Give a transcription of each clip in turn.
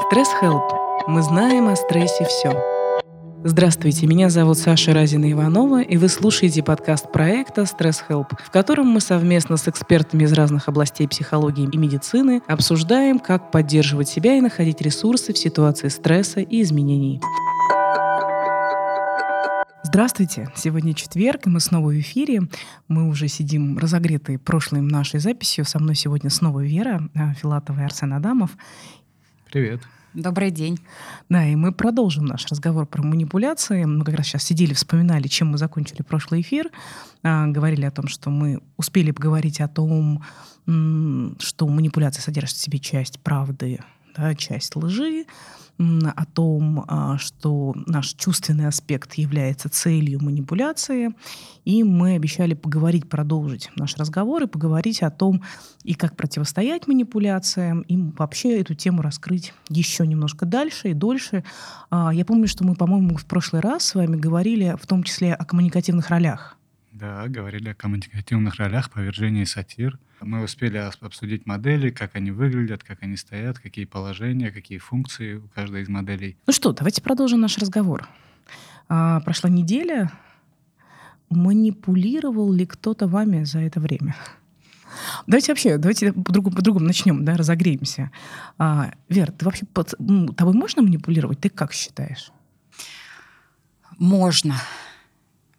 Стресс Help. Мы знаем о стрессе все. Здравствуйте, меня зовут Саша Разина Иванова, и вы слушаете подкаст проекта «Стресс Help», в котором мы совместно с экспертами из разных областей психологии и медицины обсуждаем, как поддерживать себя и находить ресурсы в ситуации стресса и изменений. Здравствуйте! Сегодня четверг, и мы снова в эфире. Мы уже сидим разогретые прошлой нашей записью. Со мной сегодня снова Вера э, Филатова и Арсен Адамов. Привет. Добрый день. Да, и мы продолжим наш разговор про манипуляции. Мы как раз сейчас сидели, вспоминали, чем мы закончили прошлый эфир. А, говорили о том, что мы успели поговорить о том, что манипуляция содержит в себе часть правды, да, часть лжи, о том, а, что наш чувственный аспект является целью манипуляции. И мы обещали поговорить, продолжить наш разговор и поговорить о том, и как противостоять манипуляциям, и вообще эту тему раскрыть еще немножко дальше и дольше. А, я помню, что мы, по-моему, в прошлый раз с вами говорили в том числе о коммуникативных ролях. Да, говорили о коммуникативных ролях, повержении сатир. Мы успели обсудить модели, как они выглядят, как они стоят, какие положения, какие функции у каждой из моделей. Ну что, давайте продолжим наш разговор. А, прошла неделя. Манипулировал ли кто-то вами за это время? Давайте вообще, давайте по-другому, по-другому начнем, да, разогреемся. А, Вер, ты вообще, под, тобой можно манипулировать? Ты как считаешь? Можно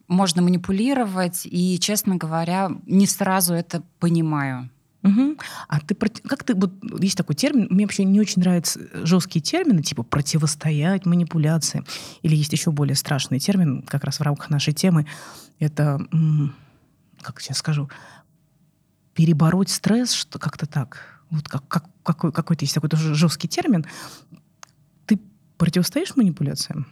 можно манипулировать, и, честно говоря, не сразу это понимаю. Угу. А ты как ты вот есть такой термин? Мне вообще не очень нравятся жесткие термины типа противостоять манипуляции. Или есть еще более страшный термин, как раз в рамках нашей темы. Это как сейчас скажу, перебороть стресс, что как-то так. Вот как, как, какой, какой-то есть такой тоже жесткий термин. Ты противостоишь манипуляциям?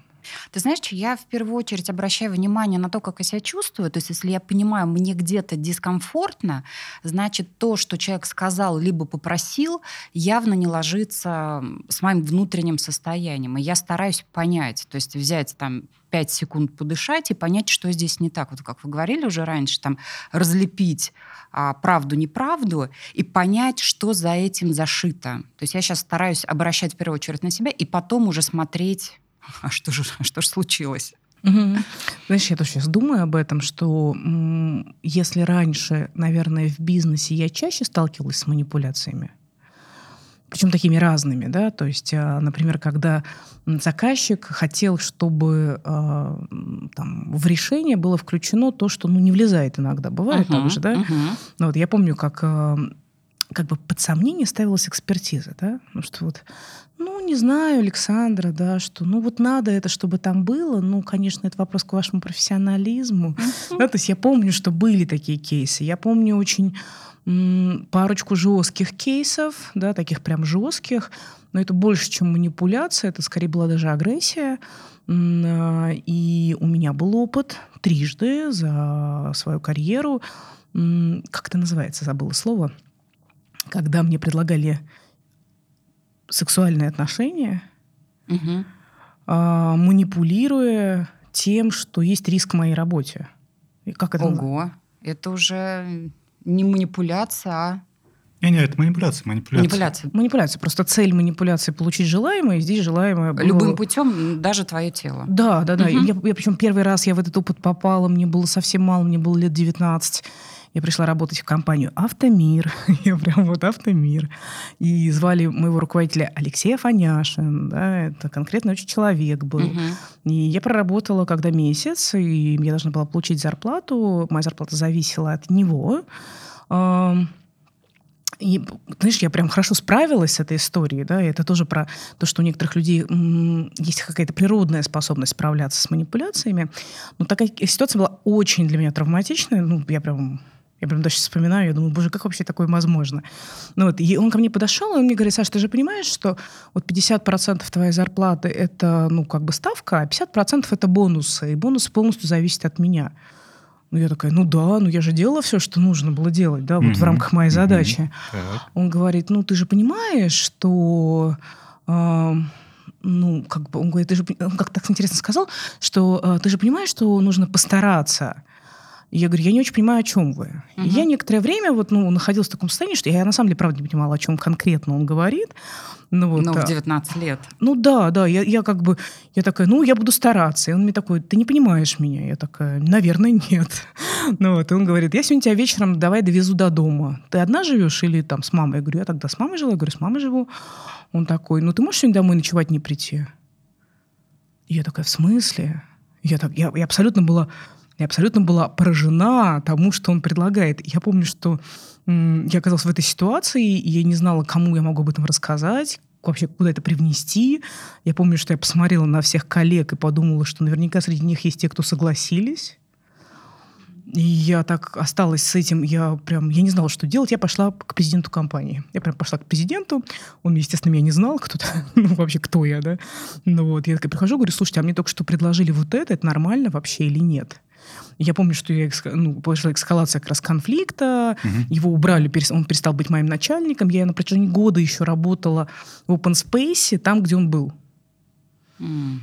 Ты знаешь, я в первую очередь обращаю внимание на то, как я себя чувствую. То есть если я понимаю, мне где-то дискомфортно, значит, то, что человек сказал либо попросил, явно не ложится с моим внутренним состоянием. И я стараюсь понять, то есть взять там 5 секунд подышать и понять, что здесь не так. Вот как вы говорили уже раньше, там разлепить а, правду неправду и понять, что за этим зашито. То есть я сейчас стараюсь обращать в первую очередь на себя и потом уже смотреть а что же, а что же случилось? Угу. Знаешь, я тоже сейчас думаю об этом, что если раньше, наверное, в бизнесе я чаще сталкивалась с манипуляциями, причем такими разными, да, то есть, а, например, когда заказчик хотел, чтобы э, там, в решение было включено то, что ну, не влезает иногда, бывает uh-huh, так же, да. Uh-huh. Ну, вот я помню, как э, как бы под сомнение ставилась экспертиза, да, ну что вот, ну не знаю, Александра, да, что, ну вот надо это, чтобы там было, ну, конечно, это вопрос к вашему профессионализму, да, то есть я помню, что были такие кейсы, я помню очень парочку жестких кейсов, да, таких прям жестких, но это больше, чем манипуляция, это скорее была даже агрессия, а, и у меня был опыт трижды за свою карьеру, как это называется, забыла слово, когда мне предлагали сексуальные отношения, угу. а, манипулируя тем, что есть риск в моей работе. И как это Ого, это уже не манипуляция, а не, не, это манипуляция, манипуляция. Манипуляция. Манипуляция. Просто цель манипуляции получить желаемое, и здесь желаемое было... Любым путем, даже твое тело. Да, да, да. Угу. Я, я причем первый раз я в этот опыт попала, мне было совсем мало, мне было лет 19. Я пришла работать в компанию «Автомир». я прям вот «Автомир». И звали моего руководителя Алексей Афаняшин. Да, это конкретно очень человек был. Угу. И я проработала когда месяц, и я должна была получить зарплату. Моя зарплата зависела от него. И, знаешь, я прям хорошо справилась с этой историей, да, и это тоже про то, что у некоторых людей есть какая-то природная способность справляться с манипуляциями. Но такая ситуация была очень для меня травматичная, ну, я прям я прям даже вспоминаю, я думаю, боже, как вообще такое возможно? Ну вот, и он ко мне подошел, и он мне говорит, Саша, ты же понимаешь, что вот 50% твоей зарплаты — это, ну, как бы ставка, а 50% — это бонусы, и бонусы полностью зависят от меня. Ну, я такая, ну да, ну я же делала все, что нужно было делать, да, вот mm-hmm. в рамках моей задачи. Mm-hmm. Он говорит, ну ты же понимаешь, что... Э, ну, как бы, он говорит, ты же, он как так интересно сказал, что э, ты же понимаешь, что нужно постараться. И я говорю, я не очень понимаю, о чем вы. Мгм. И я некоторое время вот, ну, находилась в таком состоянии, что я на самом деле, правда, не понимала, о чем конкретно он говорит. Ну, вот, ну, в 19 лет. ну да, да, я, я как бы, я такая, ну, я буду стараться. И он мне такой, ты не понимаешь меня. Я такая, наверное, нет. Ну вот, и он говорит, я сегодня тебя вечером давай довезу до дома. Ты одна живешь или там с мамой? Я говорю, я тогда с мамой жила. Я говорю, с мамой живу. Он такой, ну, ты можешь сегодня домой ночевать не прийти? Я такая, в смысле? Я, так, я, я абсолютно была я абсолютно была поражена тому, что он предлагает. Я помню, что я оказалась в этой ситуации, и я не знала, кому я могу об этом рассказать, вообще куда это привнести. Я помню, что я посмотрела на всех коллег и подумала, что наверняка среди них есть те, кто согласились. И я так осталась с этим, я прям, я не знала, что делать. Я пошла к президенту компании. Я прям пошла к президенту. Он, естественно, меня не знал, кто-то, ну, вообще, кто я, да. Ну вот, я такая прихожу, говорю, слушайте, а мне только что предложили вот это, это нормально вообще или нет? Я помню, что я, ну, пошла эскалация как раз конфликта, Мгм. его убрали, он перестал быть моим начальником. Я на протяжении года еще работала в open space, там, где он был. М.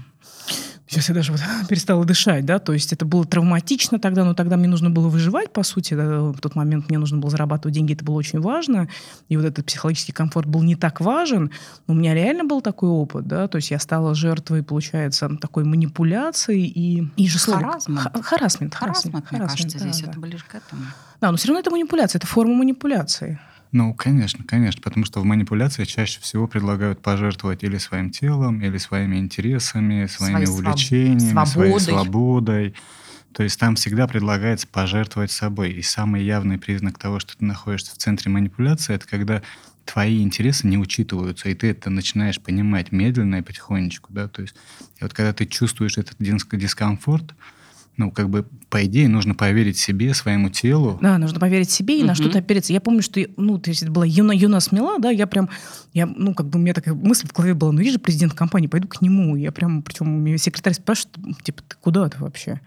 Сейчас я даже вот перестала дышать, да, то есть это было травматично тогда, но тогда мне нужно было выживать, по сути, да, в тот момент мне нужно было зарабатывать деньги, это было очень важно, и вот этот психологический комфорт был не так важен, у меня реально был такой опыт, да, то есть я стала жертвой, получается, такой манипуляции и, и жестокости. Харассмент. Ха- Харассмент, Харасмент, мне кажется, да, здесь да. это ближе к этому. Да, но все равно это манипуляция, это форма манипуляции. Ну, конечно, конечно, потому что в манипуляции чаще всего предлагают пожертвовать или своим телом, или своими интересами, своими Своей своб- увлечениями, своей свободой. То есть там всегда предлагается пожертвовать собой. И самый явный признак того, что ты находишься в центре манипуляции, это когда твои интересы не учитываются, и ты это начинаешь понимать медленно и потихонечку, да, то есть и вот когда ты чувствуешь этот дис- дискомфорт, ну, как бы, по идее, нужно поверить себе, своему телу, Да, нужно поверить себе и на Мгм. что-то опереться. Я помню, что, я- ну, то есть это была юна, юна смела, да, я прям, я, ну, как бы у меня такая мысль в голове была, ну, есть же президент компании, пойду к нему. Я прям, причем у меня секретарь спрашивает, типа, ты куда ты вообще?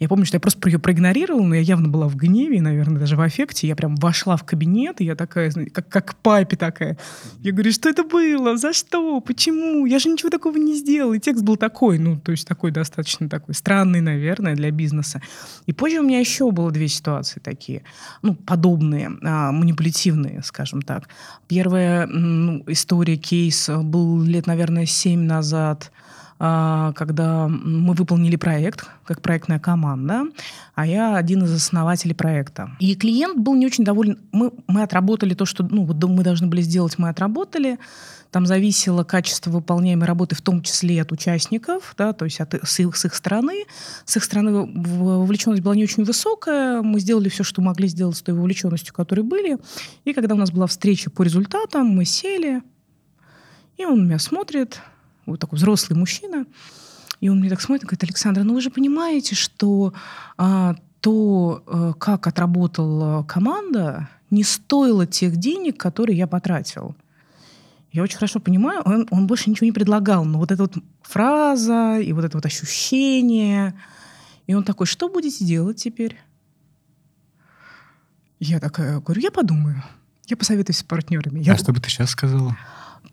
Я помню, что я просто ее проигнорировала, но я явно была в гневе, наверное, даже в аффекте. Я прям вошла в кабинет, и я такая, как, как папе такая. Я говорю, что это было? За что? Почему? Я же ничего такого не сделала. И текст был такой, ну, то есть такой достаточно такой странный, наверное, для бизнеса. И позже у меня еще было две ситуации такие, ну, подобные, а, манипулятивные, скажем так. Первая ну, история, кейс был лет, наверное, семь назад, когда мы выполнили проект как проектная команда, а я один из основателей проекта. И клиент был не очень доволен. Мы, мы отработали то, что ну, вот мы должны были сделать, мы отработали. Там зависело качество выполняемой работы, в том числе и от участников, да, то есть от, с, их, с их стороны. С их стороны вовлеченность была не очень высокая. Мы сделали все, что могли сделать с той вовлеченностью, которой были. И когда у нас была встреча по результатам, мы сели, и он меня смотрит, вот такой взрослый мужчина, и он мне так смотрит, говорит, Александра, ну вы же понимаете, что а, то, э, как отработала команда, не стоило тех денег, которые я потратил. Я очень хорошо понимаю, он, он больше ничего не предлагал, но вот эта вот фраза и вот это вот ощущение. И он такой, что будете делать теперь? Я такая говорю, я подумаю. Я посоветуюсь с партнерами. Я А что бы ты сейчас сказала?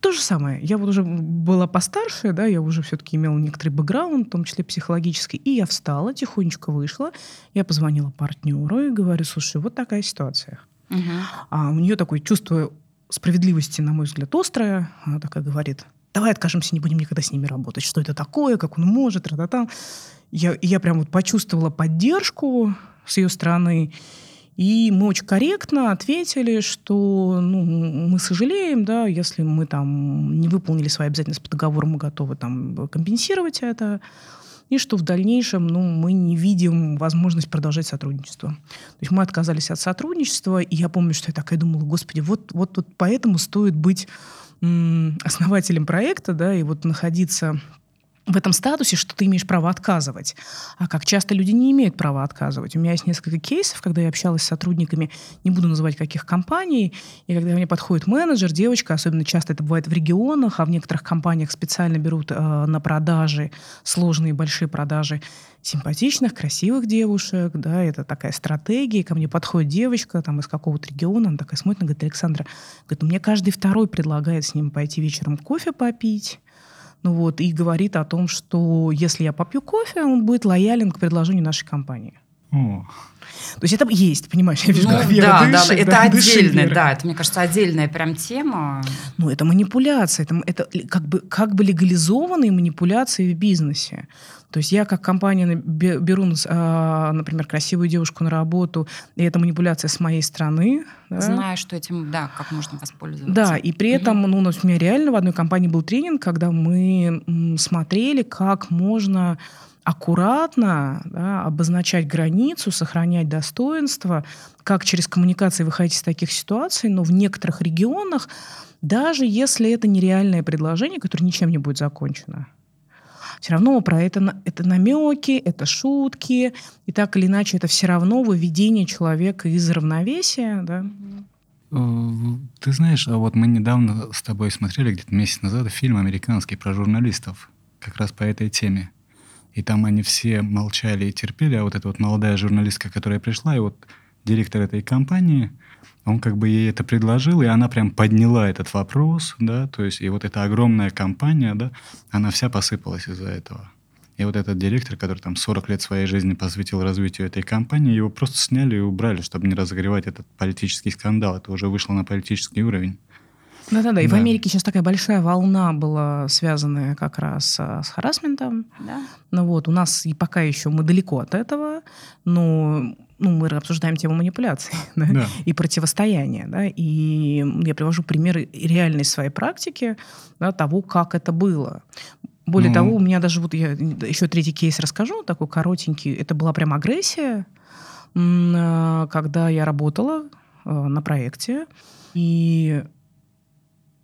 То же самое. Я вот уже была постарше, да, я уже все-таки имела некоторый бэкграунд, в том числе психологический. И я встала, тихонечко вышла, я позвонила партнеру и говорю, слушай, вот такая ситуация. Мгм. А у нее такое чувство справедливости, на мой взгляд, острое. Она такая говорит, давай откажемся, не будем никогда с ними работать. Что это такое, как он может, та-та-та. Я, я прям вот почувствовала поддержку с ее стороны. И мы очень корректно ответили, что ну, мы сожалеем, да, если мы там не выполнили свои обязательства по договору, мы готовы там компенсировать это. И что в дальнейшем ну, мы не видим возможность продолжать сотрудничество. То есть мы отказались от сотрудничества, и я помню, что я такая думала, господи, вот, вот, вот поэтому стоит быть основателем проекта, да, и вот находиться в этом статусе, что ты имеешь право отказывать. А как часто люди не имеют права отказывать. У меня есть несколько кейсов, когда я общалась с сотрудниками, не буду называть каких компаний, и когда мне подходит менеджер, девочка, особенно часто это бывает в регионах, а в некоторых компаниях специально берут э, на продажи, сложные большие продажи, симпатичных, красивых девушек, да, это такая стратегия. Ко мне подходит девочка там из какого-то региона, она такая смотрит, она говорит, Александра, говорит, мне каждый второй предлагает с ним пойти вечером кофе попить, ну вот, и говорит о том, что если я попью кофе, он будет лоялен к предложению нашей компании. О. То есть это есть, понимаешь, я вижу, Ну, как Вера да, дышит, да, это да, отдельная, Вера. да, это, мне кажется, отдельная прям тема. Ну, это манипуляция, это, это как, бы, как бы легализованные манипуляции в бизнесе. То есть я как компания беру, а, например, красивую девушку на работу, и это манипуляция с моей стороны. да. Зная, что этим, да, как можно воспользоваться. Да, и при этом, ну, у нас у меня реально в одной компании был тренинг, когда мы смотрели, как можно аккуратно да, обозначать границу, сохранять достоинство, как через коммуникации выходить из таких ситуаций, но в некоторых регионах, даже если это нереальное предложение, которое ничем не будет закончено. Все равно про это, это намеки, это шутки, и так или иначе это все равно выведение человека из равновесия, да, Э, Ты знаешь, а вот мы недавно с тобой смотрели где-то месяц назад фильм американский про журналистов, как раз по этой теме. И там они все молчали и терпели, а вот эта вот молодая журналистка, которая пришла, и вот директор этой компании, он как бы ей это предложил, и она прям подняла этот вопрос, да, то есть и вот эта огромная компания, да, она вся посыпалась из-за этого. И вот этот директор, который там 40 лет своей жизни посвятил развитию этой компании, его просто сняли и убрали, чтобы не разогревать этот политический скандал. Это уже вышло на политический уровень. Да-да-да. И в Да. Америке сейчас такая большая волна была связанная как раз а, с харасментом. Да. Ну вот, у нас и пока еще мы далеко от этого, но ну, мы обсуждаем тему манипуляций да, Да. и противостояния. Да, и я привожу примеры реальной своей практики да, того, как это было. Более Ну. того, у меня даже вот я еще третий кейс расскажу, такой коротенький. Это была прям агрессия, а, когда я работала а, на проекте, и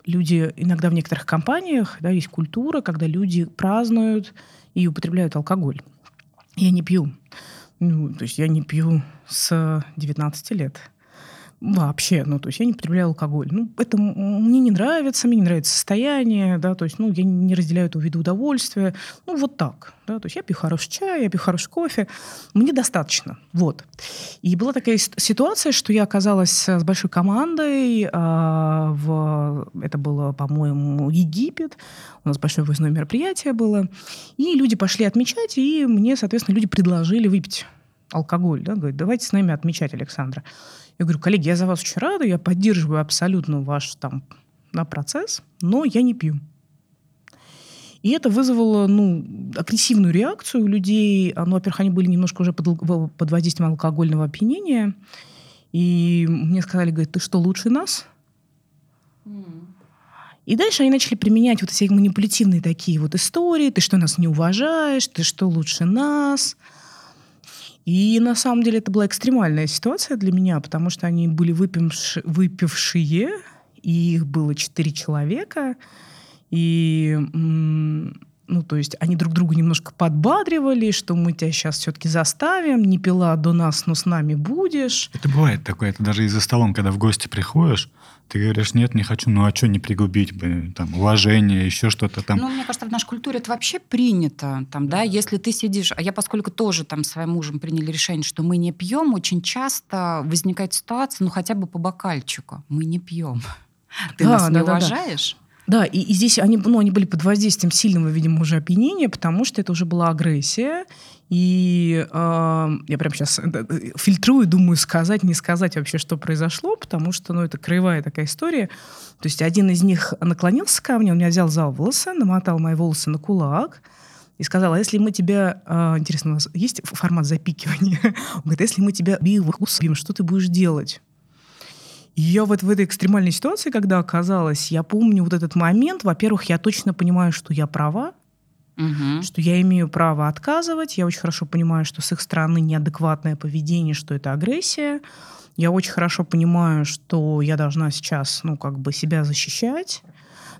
люди иногда в некоторых компаниях, да, есть культура, когда люди празднуют и употребляют алкоголь. Я не пью. Ну, то есть я не пью с 19 лет. Вообще, ну, то есть я не потребляю алкоголь. Ну, это мне не нравится, мне не нравится состояние, да, то есть, ну, я не разделяю этого вида удовольствия. Ну, вот так, да, то есть я пью хороший чай, я пью хороший кофе, мне достаточно, вот. И была такая ситуация, что я оказалась с большой командой, а, в, это было, по-моему, Египет, у нас большое выездное мероприятие было, и люди пошли отмечать, и мне, соответственно, люди предложили выпить алкоголь, да, говорят, давайте с нами отмечать, Александра. Я говорю, коллеги, я за вас очень рада, я поддерживаю абсолютно ваш там да, процесс, но я не пью. И это вызвало ну, агрессивную реакцию у людей. А, Ну, во-первых, они были немножко уже под, под воздействием алкогольного опьянения. И мне сказали, говорят, ты что, лучше нас? И дальше они начали применять вот эти манипулятивные такие вот истории. Ты что, нас не уважаешь? Ты что, лучше нас? И на самом деле это была экстремальная ситуация для меня, потому что они были выпивши- выпившие, и их было четыре человека. И, м, ну, то есть они друг друга немножко подбадривали, что мы тебя сейчас все-таки заставим, не пила до нас, но с нами будешь. Это бывает такое, это даже и за столом, когда в гости приходишь, ты говоришь, нет, не хочу, ну а что не пригубить бы, там, уважение, еще что-то там. Ну, мне кажется, в нашей культуре это вообще принято. Там, да, если ты сидишь, а я, поскольку тоже там с своим мужем приняли решение, что мы не пьем, очень часто возникает ситуация, ну хотя бы по бокальчику, мы не пьем. Ты Да, нас да, не да. уважаешь? Да, и, и здесь они, ну, они были под воздействием сильного, видимо, уже опьянения, потому что это уже была агрессия. И э, я прям сейчас фильтрую, думаю, сказать, не сказать вообще, что произошло, потому что, ну, это краевая такая история. То есть один из них наклонился ко мне, он меня взял за волосы, намотал мои волосы на кулак, и сказал, а если мы тебя... э, интересно, у нас есть формат запикивания? Он говорит, «А если мы тебя убьем, что ты будешь делать? И я вот в этой экстремальной ситуации, когда оказалась, я помню вот этот момент. Во-первых, я точно понимаю, что я права, Мгм. что я имею право отказывать. Я очень хорошо понимаю, что с их стороны неадекватное поведение, что это агрессия. Я очень хорошо понимаю, что я должна сейчас, ну, как бы себя защищать.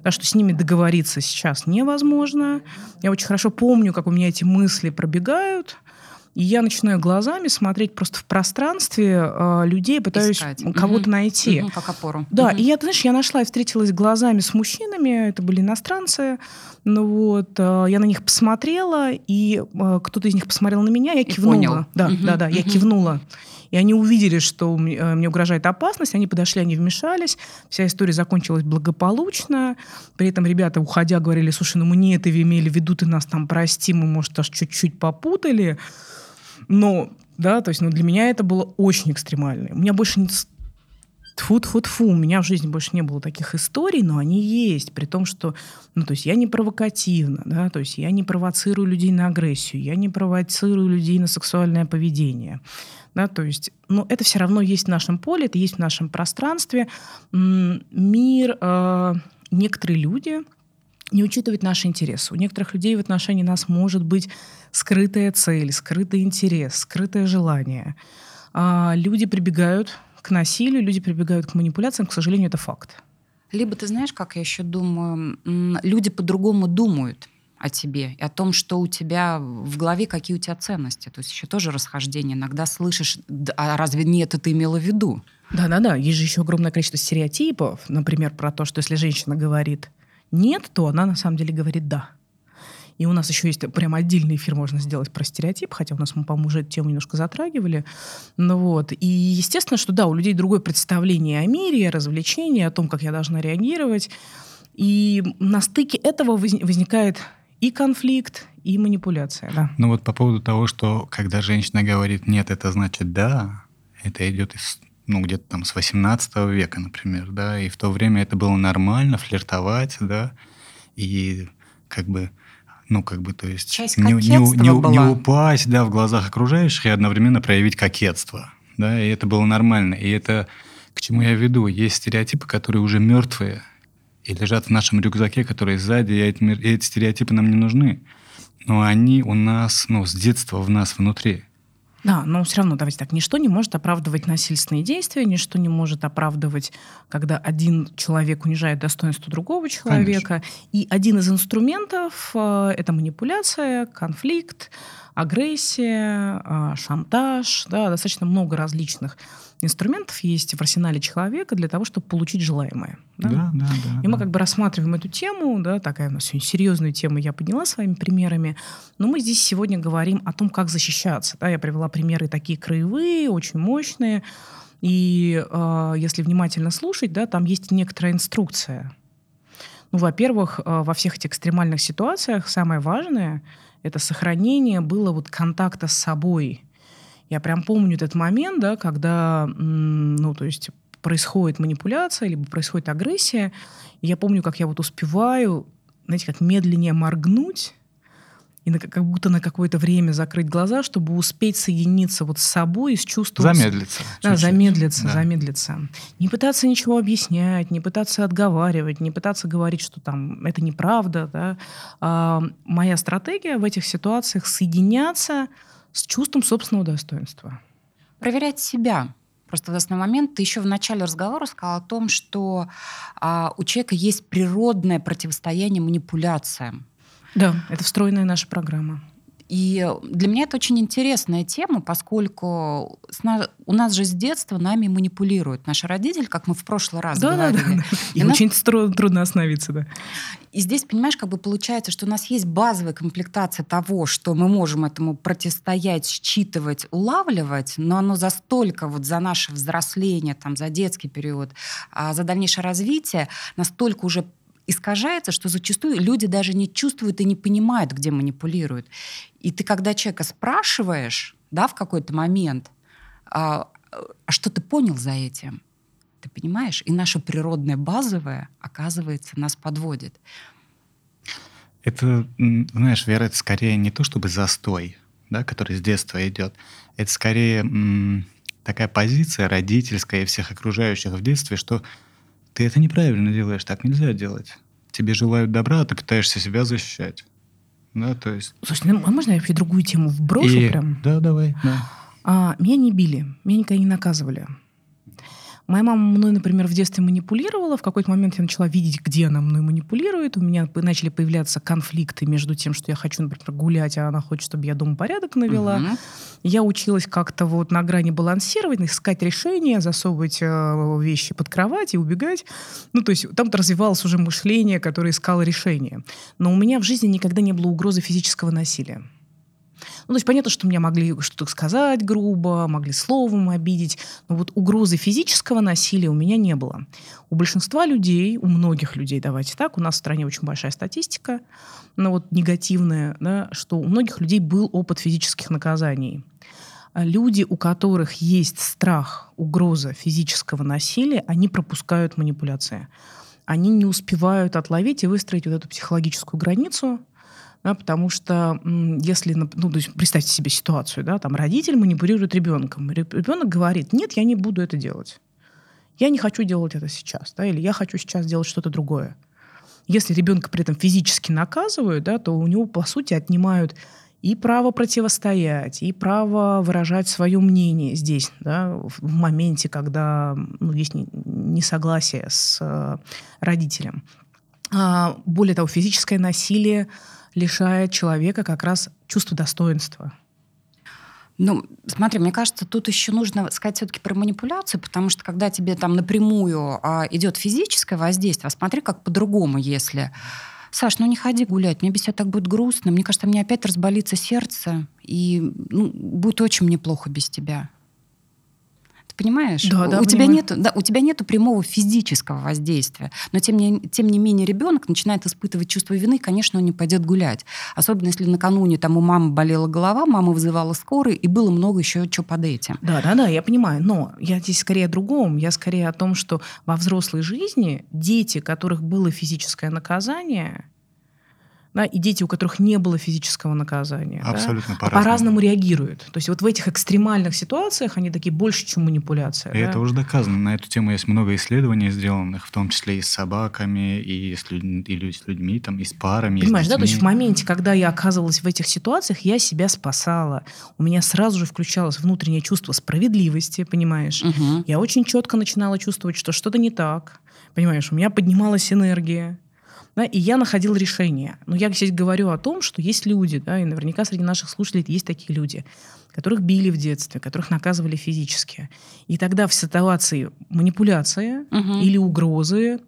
Да, что с ними договориться сейчас невозможно. Я очень хорошо помню, как у меня эти мысли пробегают. И я начинаю глазами смотреть просто в пространстве э, людей, пытаюсь Искать. кого-то Мгм. найти. Мгм, как опору. Да, Мгм. и я, ты знаешь, я нашла и встретилась глазами с мужчинами, это были иностранцы, ну вот, э, я на них посмотрела, и э, кто-то из них посмотрел на меня, я И кивнула. понял. Да, Мгм, да, да, я мгм. кивнула. И они увидели, что э, мне угрожает опасность, они подошли, они вмешались, вся история закончилась благополучно, при этом ребята, уходя, говорили, слушай, ну мы не это имели в виду, ты нас там прости, мы, может, аж чуть-чуть попутали, но Да, то есть, ну, для меня это было очень экстремально. У меня больше не тфу тфу тфу у меня в жизни больше не было таких историй, но они есть, при том, что, ну, то есть я не провокативна, да, то есть я не провоцирую людей на агрессию, я не провоцирую людей на сексуальное поведение, да, то есть, ну, это все равно есть в нашем поле, это есть в нашем пространстве. Мир, э, некоторые люди не учитывают наши интересы. У некоторых людей в отношении нас может быть скрытая цель, скрытый интерес, скрытое желание. А люди прибегают к насилию, люди прибегают к манипуляциям, к сожалению, это факт. Либо ты знаешь, как я еще думаю, люди по-другому думают о тебе и о том, что у тебя в голове, какие у тебя ценности. То есть еще тоже расхождение. Иногда слышишь, а разве не это ты имела в виду? Да-да-да, есть же еще огромное количество стереотипов, например, про то, что если женщина говорит «нет», то она на самом деле говорит «да». И у нас еще есть прям отдельный эфир можно сделать про стереотип, хотя у нас мы, по-моему, уже эту тему немножко затрагивали. Ну вот. И естественно, что да, у людей другое представление о мире, о развлечении, о том, как я должна реагировать. И на стыке этого возникает и конфликт, и манипуляция. Да. Ну вот по поводу того, что когда женщина говорит «нет», это значит «да», это идет из ну, где-то там с 18 века, например, да, и в то время это было нормально флиртовать, да, и как бы ну, как бы, то есть... Часть не, не, не, была. не упасть, да, в глазах окружающих и одновременно проявить кокетство, да, и это было нормально. И это, к чему я веду, есть стереотипы, которые уже мертвые и лежат в нашем рюкзаке, которые сзади, и эти, и эти стереотипы нам не нужны. Но они у нас, ну, с детства в нас внутри. Да, но все равно, давайте так, ничто не может оправдывать насильственные действия, ничто не может оправдывать, когда один человек унижает достоинство другого человека. Конечно. И один из инструментов э, это манипуляция, конфликт, агрессия, э, шантаж, да, достаточно много различных инструментов есть в арсенале человека для того, чтобы получить желаемое. Да, да, да. да и мы да. как бы рассматриваем эту тему, да, такая у нас сегодня серьезная тема, я подняла своими примерами, но мы здесь сегодня говорим о том, как защищаться. Да, я привела примеры такие краевые, очень мощные, и э, если внимательно слушать, да, там есть некоторая инструкция. Ну, во-первых, э, во всех этих экстремальных ситуациях самое важное — это сохранение было вот контакта с собой — я прям помню этот момент, да, когда, ну, то есть происходит манипуляция, либо происходит агрессия. И я помню, как я вот успеваю, знаете, как медленнее моргнуть, и на, как будто на какое-то время закрыть глаза, чтобы успеть соединиться вот с собой и с чувством... Замедлиться. Да, чуть-чуть. замедлиться, да. замедлиться. Не пытаться ничего объяснять, не пытаться отговаривать, не пытаться говорить, что там это неправда. Да. А, моя стратегия в этих ситуациях соединяться с чувством собственного достоинства. Проверять себя. Просто в основной момент ты еще в начале разговора сказал о том, что а, у человека есть природное противостояние манипуляциям. Да, это встроенная наша программа. И для меня это очень интересная тема, поскольку у нас же с детства нами манипулируют. Наши родители, как мы в прошлый раз да, говорили. Да, да. И, и нас... очень трудно остановиться, да. И здесь, понимаешь, как бы получается, что у нас есть базовая комплектация того, что мы можем этому противостоять, считывать, улавливать, но оно за столько, вот за наше взросление, там, за детский период, а за дальнейшее развитие настолько уже искажается, что зачастую люди даже не чувствуют и не понимают, где манипулируют. И ты, когда человека спрашиваешь, да, в какой-то момент, а, а что ты понял за этим? Ты понимаешь? И наше природное базовое, оказывается, нас подводит. Это, знаешь, Вера, это скорее не то чтобы застой, да, который с детства идет. Это скорее м, такая позиция родительская и всех окружающих в детстве, что ты это неправильно делаешь, так нельзя делать. Тебе желают добра, а ты пытаешься себя защищать. Да, то есть... Слушай, ну, а можно я вообще другую тему вброшу и... прям? Да, давай. Да. А, меня не били, меня никогда не наказывали. Моя мама мной, например, в детстве манипулировала. В какой-то момент я начала видеть, где она мной манипулирует. У меня начали появляться конфликты между тем, что я хочу, например, гулять, а она хочет, чтобы я дома порядок навела. Угу. Я училась как-то вот на грани балансировать, искать решения, засовывать э, вещи под кровать и убегать. Ну, то есть там развивалось уже мышление, которое искало решение. Но у меня в жизни никогда не было угрозы физического насилия. Ну, то есть понятно, что меня могли что-то сказать грубо, могли словом обидеть, но вот угрозы физического насилия у меня не было. У большинства людей, у многих людей, давайте так, у нас в стране очень большая статистика, но вот негативная, да, что у многих людей был опыт физических наказаний. А люди, у которых есть страх, угроза физического насилия, они пропускают манипуляции. Они не успевают отловить и выстроить вот эту психологическую границу, да, потому что если, ну, то есть представьте себе ситуацию, да, там родитель манипулирует ребенком, ребенок говорит, нет, я не буду это делать, я не хочу делать это сейчас, да, или я хочу сейчас делать что-то другое. Если ребенка при этом физически наказывают, да, то у него, по сути, отнимают и право противостоять, и право выражать свое мнение здесь, да, в моменте, когда ну, есть несогласие с э, родителем. А, более того, физическое насилие лишает человека как раз чувства достоинства. Ну, смотри, мне кажется, тут еще нужно сказать все-таки про манипуляцию, потому что когда тебе там напрямую а, идет физическое воздействие, а смотри, как по-другому, если Саш, ну не ходи гулять, мне без тебя так будет грустно. Мне кажется, мне опять разболится сердце, и ну, будет очень мне плохо без тебя понимаешь? Да, да, у, тебя нету, да, у тебя нету прямого физического воздействия, но тем не, тем не менее ребенок начинает испытывать чувство вины, и, конечно, он не пойдет гулять. Особенно если накануне там у мамы болела голова, мама вызывала скорую, и было много еще чего под этим. Да, да, да, я понимаю. Но я здесь скорее о другом. Я скорее о том, что во взрослой жизни дети, которых было физическое наказание, да, и дети, у которых не было физического наказания, Абсолютно да, по-разному. по-разному реагируют. То есть вот в этих экстремальных ситуациях они такие больше, чем манипуляция. И да? это уже доказано. На эту тему есть много исследований сделанных, в том числе и с собаками, и с, люд... и с людьми, там, и с парами. Понимаешь, с да? То есть в моменте, когда я оказывалась в этих ситуациях, я себя спасала. У меня сразу же включалось внутреннее чувство справедливости, понимаешь? Угу. Я очень четко начинала чувствовать, что что-то не так. Понимаешь, у меня поднималась энергия. Да, и я находил решение. Но я здесь говорю о том, что есть люди, да, и наверняка среди наших слушателей есть такие люди, которых били в детстве, которых наказывали физически. И тогда в ситуации манипуляции угу. или угрозы,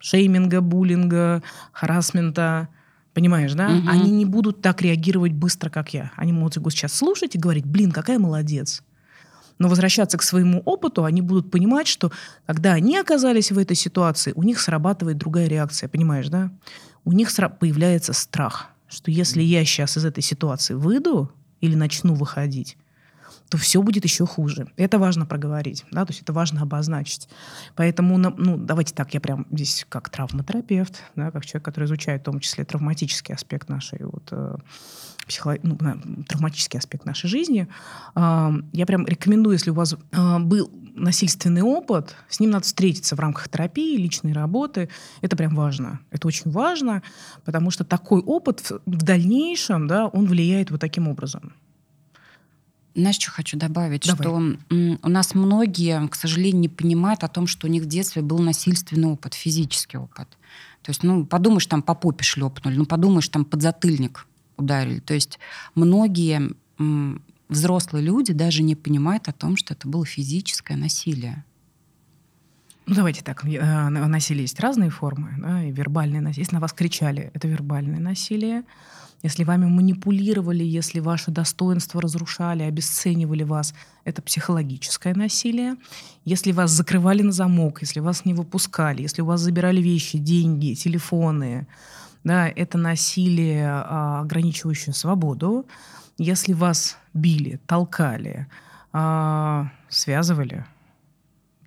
шейминга, буллинга, харасмента, Понимаешь, да? Угу. Они не будут так реагировать быстро, как я. Они могут сейчас слушать и говорить, блин, какая молодец. Но возвращаться к своему опыту, они будут понимать, что когда они оказались в этой ситуации, у них срабатывает другая реакция, понимаешь, да? У них появляется страх, что если я сейчас из этой ситуации выйду или начну выходить, то все будет еще хуже. Это важно проговорить, да, то есть это важно обозначить. Поэтому, ну, давайте так, я прям здесь как травматерапевт, да, как человек, который изучает в том числе травматический аспект нашей вот, э, психолог... ну, травматический аспект нашей жизни, э, я прям рекомендую, если у вас э, был насильственный опыт, с ним надо встретиться в рамках терапии, личной работы. Это прям важно. Это очень важно, потому что такой опыт в дальнейшем, да, он влияет вот таким образом. Знаешь, что хочу добавить? Давай. Что у нас многие, к сожалению, не понимают о том, что у них в детстве был насильственный опыт, физический опыт. То есть, ну, подумаешь, там по попе шлепнули, ну, подумаешь, там подзатыльник ударили. То есть многие взрослые люди даже не понимают о том, что это было физическое насилие. Ну, давайте так. Э, насилие есть разные формы. Да, и вербальное насилие. Если на вас кричали, это вербальное насилие если вами манипулировали, если ваше достоинство разрушали, обесценивали вас, это психологическое насилие. Если вас закрывали на замок, если вас не выпускали, если у вас забирали вещи, деньги, телефоны, да, это насилие, а, ограничивающее свободу. Если вас били, толкали, а, связывали,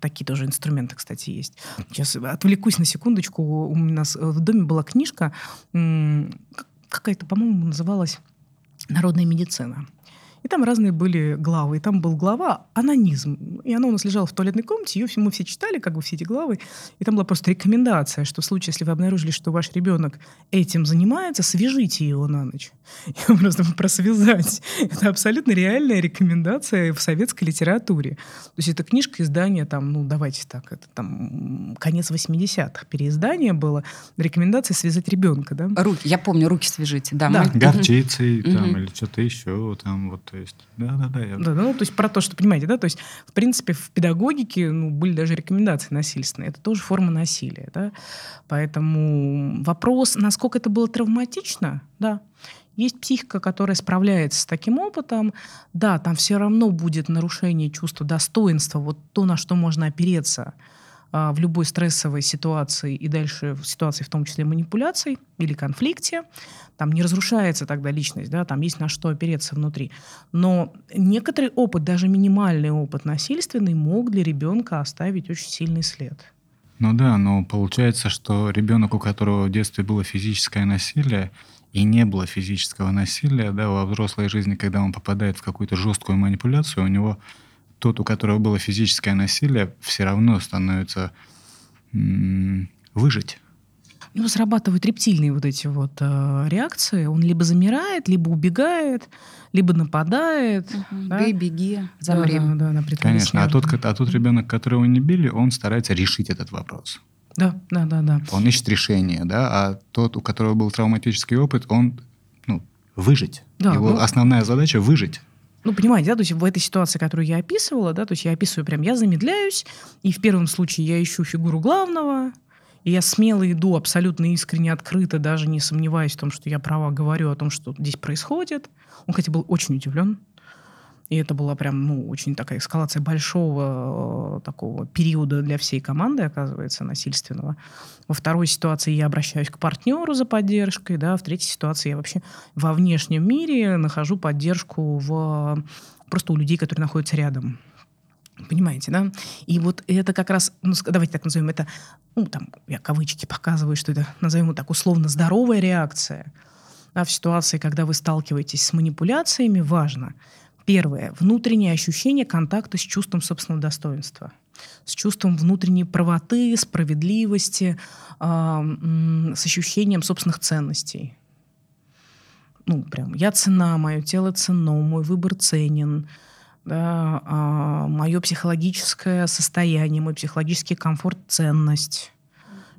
такие тоже инструменты, кстати, есть. Сейчас отвлекусь на секундочку. У нас в доме была книжка, какая-то, по-моему, называлась «Народная медицина». И там разные были главы. И там был глава «Анонизм». И она у нас лежала в туалетной комнате, ее мы все читали, как бы все эти главы. И там была просто рекомендация, что в случае, если вы обнаружили, что ваш ребенок этим занимается, свяжите его на ночь. И просто про связать. Это абсолютно реальная рекомендация в советской литературе. То есть это книжка издания, там, ну, давайте так, это там конец 80-х переиздание было. Рекомендация связать ребенка, да? Руки, я помню, руки свяжите, да. да. Горчицей там, или что-то еще, там вот то есть, да, да, да. Я... Да, ну, то есть про то, что, понимаете, да, то есть, в принципе, в педагогике ну, были даже рекомендации насильственные. Это тоже форма насилия, да. Поэтому вопрос, насколько это было травматично, да. Есть психика, которая справляется с таким опытом. Да, там все равно будет нарушение чувства достоинства, вот то, на что можно опереться в любой стрессовой ситуации и дальше в ситуации, в том числе манипуляций или конфликте, там не разрушается тогда личность, да, там есть на что опереться внутри. Но некоторый опыт, даже минимальный опыт насильственный, мог для ребенка оставить очень сильный след. Ну да, но получается, что ребенок, у которого в детстве было физическое насилие, и не было физического насилия, да, во взрослой жизни, когда он попадает в какую-то жесткую манипуляцию, у него тот, у которого было физическое насилие, все равно становится м- выжить него срабатывают рептильные вот эти вот э, реакции. Он либо замирает, либо убегает, либо нападает. Угу. Да? Бей, беги, замри. Да, да, да, Конечно. А тот, а тот ребенок, которого не били, он старается решить этот вопрос. Да, да, да, да. Он ищет решение, да, а тот, у которого был травматический опыт, он ну, выжить. Да, Его ну, основная задача выжить. Ну, понимаете, да, то есть в этой ситуации, которую я описывала, да, то есть я описываю прям, я замедляюсь, и в первом случае я ищу фигуру главного, и я смело иду, абсолютно искренне, открыто, даже не сомневаясь в том, что я права говорю о том, что здесь происходит. Он, кстати, был очень удивлен. И это была прям, ну, очень такая эскалация большого э, такого периода для всей команды, оказывается, насильственного. Во второй ситуации я обращаюсь к партнеру за поддержкой, да, в третьей ситуации я вообще во внешнем мире нахожу поддержку в просто у людей, которые находятся рядом. Понимаете, да? И вот это как раз, ну, давайте так назовем это, ну, там, я кавычки показываю, что это, назовем его так, условно здоровая реакция. А в ситуации, когда вы сталкиваетесь с манипуляциями, важно, первое, внутреннее ощущение контакта с чувством собственного достоинства с чувством внутренней правоты, справедливости, э, с ощущением собственных ценностей. Ну, прям, я цена, мое тело ценно, мой выбор ценен, да, а, мое психологическое состояние, мой психологический комфорт, ценность.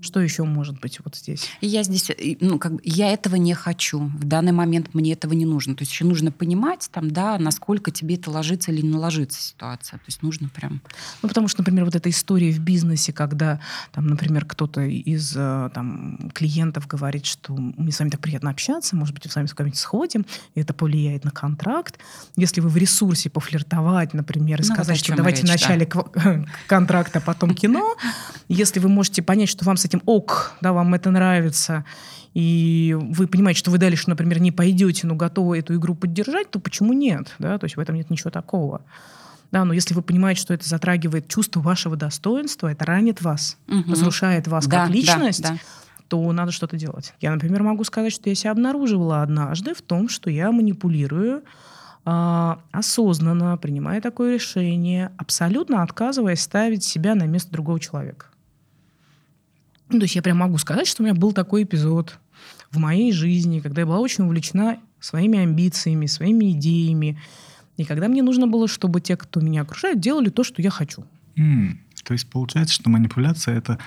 Что еще может быть вот здесь? Я здесь, ну, как бы, я этого не хочу. В данный момент мне этого не нужно. То есть еще нужно понимать, там, да, насколько тебе это ложится или не ложится ситуация. То есть нужно прям... Ну, потому что, например, вот эта история в бизнесе, когда, там, например, кто-то из э, там, клиентов говорит, что мне с вами так приятно общаться, может быть, мы с вами куда-нибудь сходим, и это повлияет на контракт. Если вы в ресурсе пофлиртовать, например, и ну, сказать, вот что давайте речь, вначале да. контракт, а потом кино, если вы можете понять, что вам с этим ок, да, вам это нравится, и вы понимаете, что вы дальше, например, не пойдете, но готовы эту игру поддержать, то почему нет? Да? То есть в этом нет ничего такого. Да, но если вы понимаете, что это затрагивает чувство вашего достоинства, это ранит вас, угу. разрушает вас да, как личность, да, да. то надо что-то делать. Я, например, могу сказать, что я себя обнаруживала однажды в том, что я манипулирую а, осознанно, принимая такое решение, абсолютно отказываясь ставить себя на место другого человека. Ну, то есть я прям могу сказать, что у меня был такой эпизод в моей жизни, когда я была очень увлечена своими амбициями, своими идеями. И когда мне нужно было, чтобы те, кто меня окружает, делали то, что я хочу. Mm. То есть получается, что манипуляция это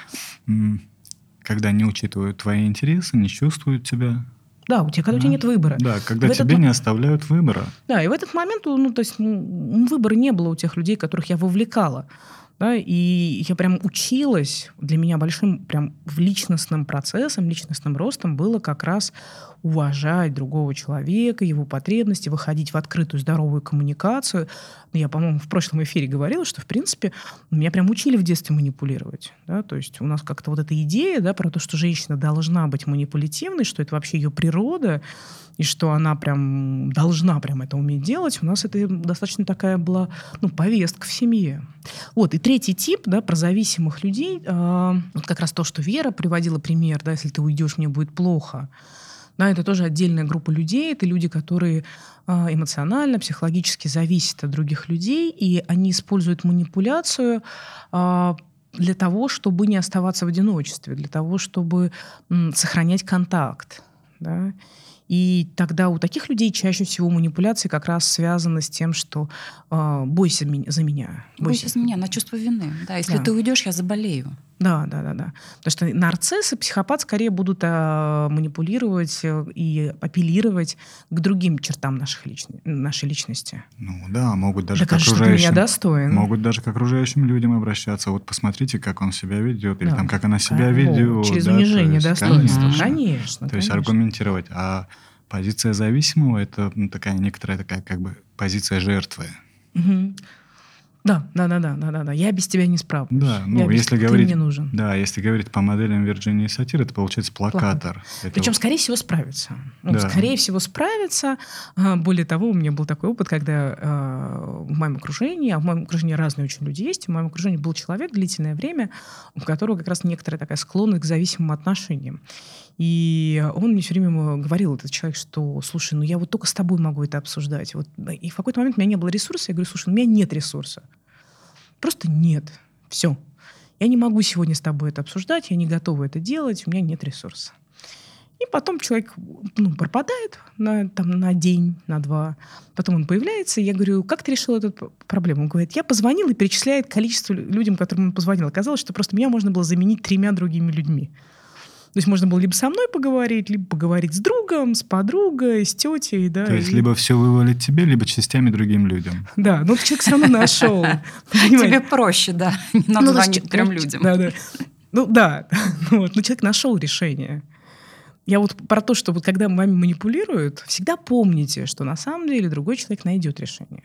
когда не учитывают твои интересы, не чувствуют тебя. Да, у тебя, когда да. у тебя нет выбора. Да, когда в тебе этот... не оставляют выбора. Да, и в этот момент, ну, то есть, ну, выбора не было у тех людей, которых я вовлекала. Да, и я прям училась, для меня большим прям в личностным процессом, личностным ростом было как раз уважать другого человека, его потребности, выходить в открытую здоровую коммуникацию. Я, по-моему, в прошлом эфире говорила, что, в принципе, меня прям учили в детстве манипулировать. Да? То есть у нас как-то вот эта идея да, про то, что женщина должна быть манипулятивной, что это вообще ее природа, и что она прям должна прям это уметь делать, у нас это достаточно такая была ну, повестка в семье. Вот, и третий тип, да, про зависимых людей, э, вот как раз то, что Вера приводила пример, да, если ты уйдешь, мне будет плохо. Да, это тоже отдельная группа людей. Это люди, которые а, эмоционально, психологически зависят от других людей, и они используют манипуляцию а, для того, чтобы не оставаться в одиночестве, для того, чтобы сохранять контакт. Да? И тогда у таких людей чаще всего манипуляции как раз связаны с тем, что э, бойся за меня. Бойся, бойся за меня, на чувство вины. Да, если да. ты уйдешь, я заболею. Да, да, да, да. Потому что нарцисс и психопат скорее будут э, манипулировать э, и апеллировать к другим чертам наших лични- нашей личности. Ну да, могут даже Докажи, к окружающим. Меня достоин. Могут даже к окружающим людям обращаться. Вот посмотрите, как он себя ведет, или да. там как она себя а, ведет. Через да, унижение достоинства. Конечно, конечно. То есть аргументировать. А позиция зависимого это ну, такая некоторая такая как бы позиция жертвы. Угу. Да, да, да, да, да, да, да. Я без тебя не справлюсь. Да, ну Я без- если ты говорить, мне нужен. да, если говорить по моделям Вирджинии Сатир, это получается плакатор. Это Причем, скорее всего, справится. Ну, Да. Скорее всего, справится. А, Более того, у меня был такой опыт, когда а, в моем окружении, а в моем окружении разные очень люди есть, в моем окружении был человек длительное время, у которого как раз некоторая такая склонность к зависимым отношениям. И он мне все время говорил, этот человек, что, слушай, ну я вот только с тобой могу это обсуждать. Вот. И в какой-то момент у меня не было ресурса. Я говорю, слушай, ну, у меня нет ресурса. Просто нет. Все. Я не могу сегодня с тобой это обсуждать, я не готова это делать, у меня нет ресурса. И потом человек ну, пропадает на, там, на день, на два. Потом он появляется, и я говорю, как ты решил эту проблему? Он говорит, я позвонил и перечисляет количество лю- людям, которым он позвонил. Оказалось, что просто меня можно было заменить тремя другими людьми. То есть можно было либо со мной поговорить, либо поговорить с другом, с подругой, с тетей. Да, То есть и- либо все вывалить тебе, либо частями другим людям. Да, но человек все равно нашел. Тебе проще, да. Не надо Ну, звонить трем ну, людям. Да, да. Ну да, Ну вот, но человек нашел решение. Я вот про то, что вот когда вами манипулируют, всегда помните, что на самом деле другой человек найдет решение.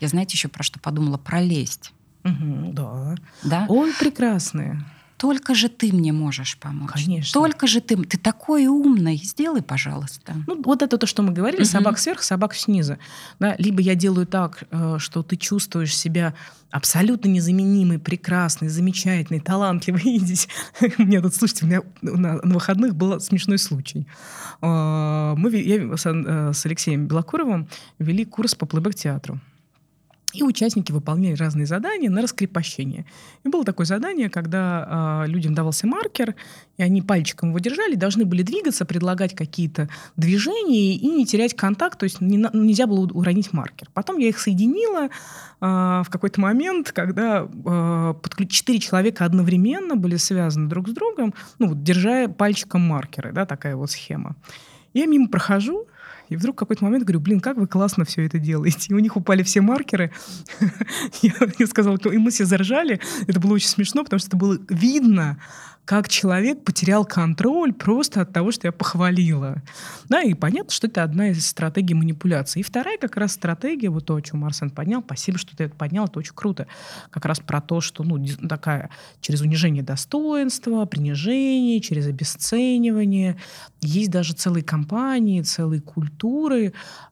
Я, знаете, еще про что подумала? Про лесть. Мгм, да. Да? Ой, прекрасные. Только же ты мне можешь помочь. Конечно. Только же ты. Ты такой умный. Сделай, пожалуйста. Ну, вот это то, что мы говорили, Мгм. собак сверху, собак снизу. Да? Либо я делаю так, э, что ты чувствуешь себя абсолютно незаменимый, прекрасный, замечательный, талантливый. И здесь у меня тут, слушайте, у меня на, на выходных был смешной случай. А, Мы, я с, э, с Алексеем Белокуровым вели курс по плейбэк-театру. И участники выполняли разные задания на раскрепощение. И было такое задание, когда а, людям давался маркер, и они пальчиком его держали, должны были двигаться, предлагать какие-то движения и не терять контакт, то есть не нельзя было уронить маркер. Потом я их соединила а, в какой-то момент, когда подключ- четыре человека одновременно были связаны друг с другом, ну, держа пальчиком маркеры, да, такая вот схема. Я мимо прохожу, и вдруг в какой-то момент говорю, блин, как вы классно все это делаете. И у них упали все маркеры. Я сказала, и мы все заржали. Это было очень смешно, потому что это было видно, как человек потерял контроль просто от того, что я похвалила. Да, и понятно, что это одна из стратегий манипуляции. И вторая как раз стратегия, вот то, о чем Арсен поднял, спасибо, что ты это поднял, это очень круто. Как раз про то, что, ну, такая, через унижение достоинства, принижение, через обесценивание. Есть даже целые компании, целые культуры,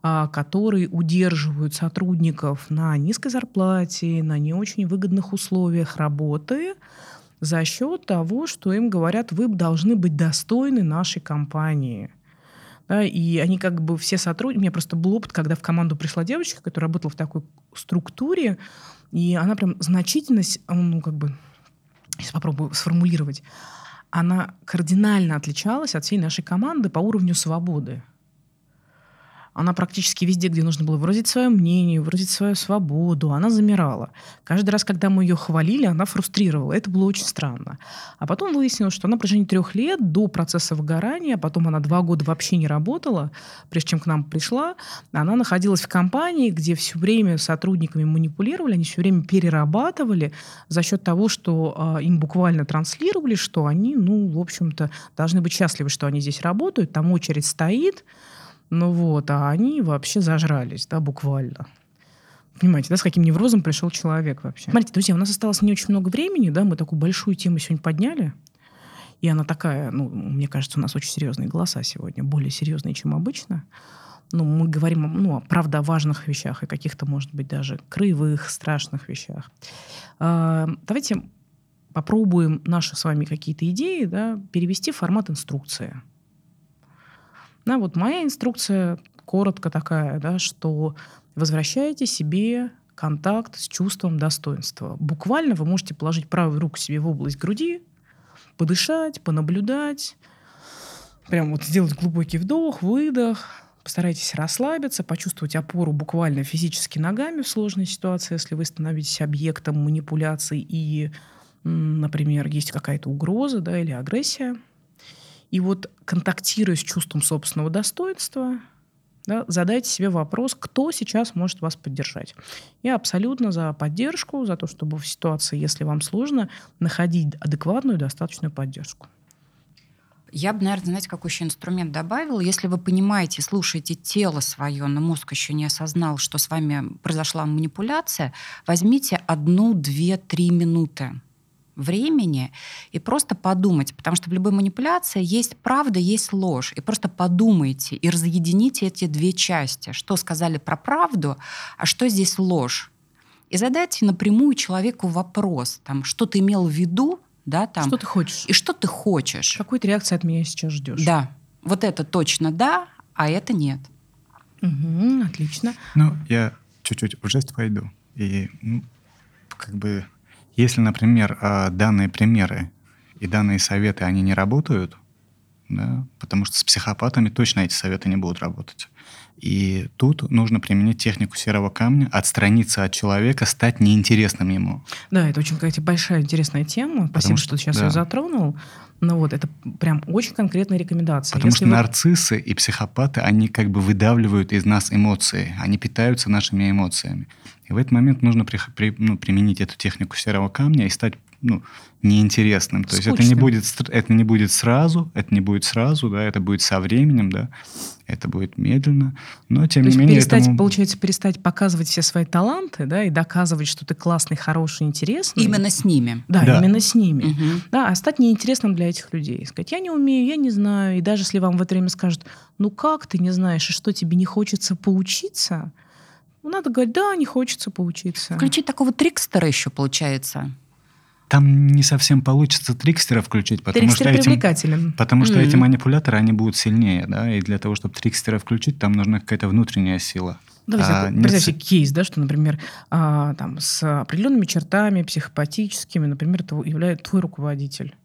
а, которые удерживают сотрудников на низкой зарплате, на не очень выгодных условиях работы, за счет того, что им говорят, вы должны быть достойны нашей компании. Да, и они как бы все сотрудники... У меня просто был опыт, когда в команду пришла девочка, которая работала в такой структуре, и она прям значительность, ну, как бы, сейчас попробую сформулировать, она кардинально отличалась от всей нашей команды по уровню свободы. Она практически везде, где нужно было выразить свое мнение, выразить свою свободу, она замирала. Каждый раз, когда мы ее хвалили, она фрустрировала. Это было очень странно. А потом выяснилось, что она на протяжении трех лет до процесса выгорания, а потом она два года вообще не работала, прежде чем к нам пришла, она находилась в компании, где все время сотрудниками манипулировали, они все время перерабатывали за счет того, что э, им буквально транслировали, что они, ну, в общем-то, должны быть счастливы, что они здесь работают, там очередь стоит, ну вот, а они вообще зажрались, да, буквально. Понимаете, да, с каким неврозом пришел человек вообще. Смотрите, друзья, у нас осталось не очень много времени, да, мы такую большую тему сегодня подняли. И она такая, ну, мне кажется, у нас очень серьезные голоса сегодня, более серьезные, чем обычно. Ну, мы говорим, ну, правда, о важных вещах и каких-то, может быть, даже краевых, страшных вещах. А, давайте попробуем наши с вами какие-то идеи да, перевести в формат инструкции. Да, вот моя инструкция коротко такая, да, что возвращайте себе контакт с чувством достоинства. Буквально вы можете положить правую руку себе в область груди, подышать, понаблюдать, прям вот сделать глубокий вдох, выдох, постарайтесь расслабиться, почувствовать опору буквально физически ногами в сложной ситуации, если вы становитесь объектом манипуляций и, например, есть какая-то угроза да, или агрессия. И вот контактируя с чувством собственного достоинства, да, задайте себе вопрос, кто сейчас может вас поддержать. Я абсолютно за поддержку, за то, чтобы в ситуации, если вам сложно, находить адекватную, достаточную поддержку. Я бы, наверное, знаете, какой еще инструмент добавила. Если вы понимаете, слушаете тело свое, но мозг еще не осознал, что с вами произошла манипуляция, возьмите одну, две, три минуты времени и просто подумать, потому что в любой манипуляции есть правда, есть ложь. И просто подумайте и разъедините эти две части. Что сказали про правду, а что здесь ложь. И задайте напрямую человеку вопрос, там, что ты имел в виду, да, там. Что ты хочешь? И что ты хочешь? Какой ты реакции от меня сейчас ждешь? Да. Вот это точно да, а это нет. Угу, отлично. Ну, я чуть-чуть в жесть пойду. И ну, как бы, если, например, а, данные примеры и данные советы, они не работают, да, потому что с психопатами точно эти советы не будут работать. И тут нужно применить технику серого камня, отстраниться от человека, стать неинтересным ему. Да, это очень какая-то большая интересная тема. Спасибо, что, что ты сейчас да. ее затронул. Ну вот, это прям очень конкретная рекомендация. Потому Если что вы... нарциссы и психопаты, они как бы выдавливают из нас эмоции, они питаются нашими эмоциями. И в этот момент нужно при, при, ну, применить эту технику серого камня и стать ну, неинтересным. То есть это не, будет, это не будет сразу, это не будет сразу, да, это будет со временем, да, это будет медленно, но тем То не менее... перестать, этому... получается, перестать показывать все свои таланты, да, и доказывать, что ты классный, хороший, интересный. Именно с ними. Да, да. именно с ними. Угу. Да, а стать неинтересным для этих людей. Сказать, я не умею, я не знаю, и даже если вам в это время скажут, ну как ты не знаешь, и что тебе не хочется поучиться, ну, надо говорить, да, не хочется поучиться. Включить такого трикстера еще получается. Там не совсем получится трикстера включить, потому Трикстер что привлекателен. Эти, потому что mm-hmm. эти манипуляторы, они будут сильнее, да, и для того, чтобы трикстера включить, там нужна какая-то внутренняя сила. Давайте а, представьте не... кейс, да, что, например, а, там, с определенными чертами психопатическими, например, это является твой руководитель.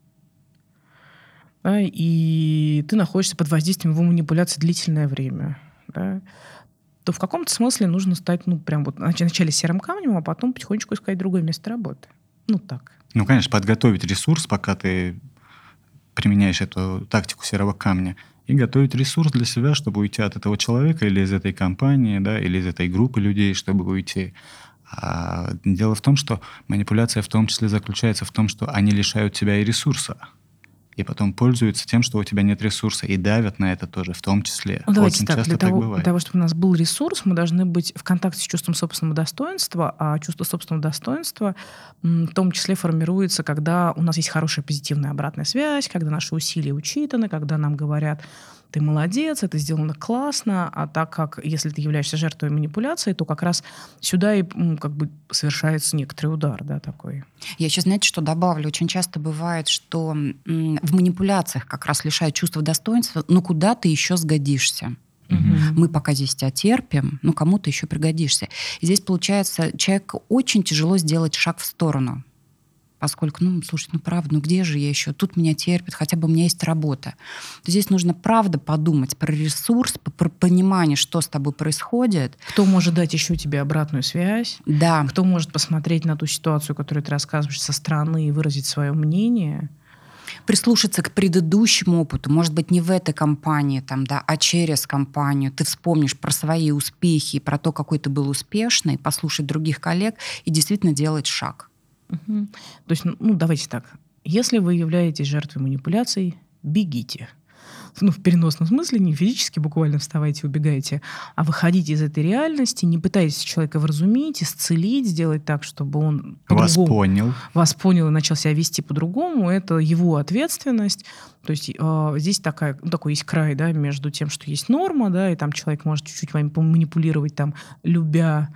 Да, и ты находишься под воздействием его манипуляции длительное время. Да, то в каком-то смысле нужно стать, ну, прям вот вначале серым камнем, а потом потихонечку искать другое место работы. Ну, так. Ну, конечно, подготовить ресурс, пока ты применяешь эту тактику серого камня, и готовить ресурс для себя, чтобы уйти от этого человека или из этой компании, да, или из этой группы людей, чтобы уйти. А дело в том, что манипуляция в том числе заключается в том, что они лишают тебя и ресурса и потом пользуются тем, что у тебя нет ресурса, и давят на это тоже, в том числе. Ну, давайте Очень так, часто для того, так бывает. Для того, чтобы у нас был ресурс, мы должны быть в контакте с чувством собственного достоинства, а чувство собственного достоинства в том числе формируется, когда у нас есть хорошая позитивная обратная связь, когда наши усилия учитаны, когда нам говорят, ты молодец, это сделано классно, а так как, если ты являешься жертвой манипуляции, то как раз сюда и как бы совершается некоторый удар, да, такой. Я еще, знаете, что добавлю? Очень часто бывает, что в манипуляциях как раз лишают чувства достоинства, но куда ты еще сгодишься? Угу. Мы пока здесь тебя терпим, но кому-то еще пригодишься. И здесь, получается, человеку очень тяжело сделать шаг в сторону поскольку, ну, слушай, ну правда, ну где же я еще? Тут меня терпят, хотя бы у меня есть работа. То здесь нужно правда подумать про ресурс, про понимание, что с тобой происходит. Кто может дать еще тебе обратную связь? Да. Кто может посмотреть на ту ситуацию, которую ты рассказываешь со стороны и выразить свое мнение? прислушаться к предыдущему опыту, может быть, не в этой компании, там, да, а через компанию. Ты вспомнишь про свои успехи, про то, какой ты был успешный, послушать других коллег и действительно делать шаг. Угу. То есть, ну, давайте так. Если вы являетесь жертвой манипуляций, бегите. Ну, в переносном смысле, не физически буквально вставайте, убегайте, а выходите из этой реальности, не пытайтесь человека вразумить, исцелить, сделать так, чтобы он вас понял. Вас понял и начал себя вести по-другому. Это его ответственность. То есть э, здесь такая, ну, такой есть край да, между тем, что есть норма, да, и там человек может чуть-чуть вами поманипулировать, там, любя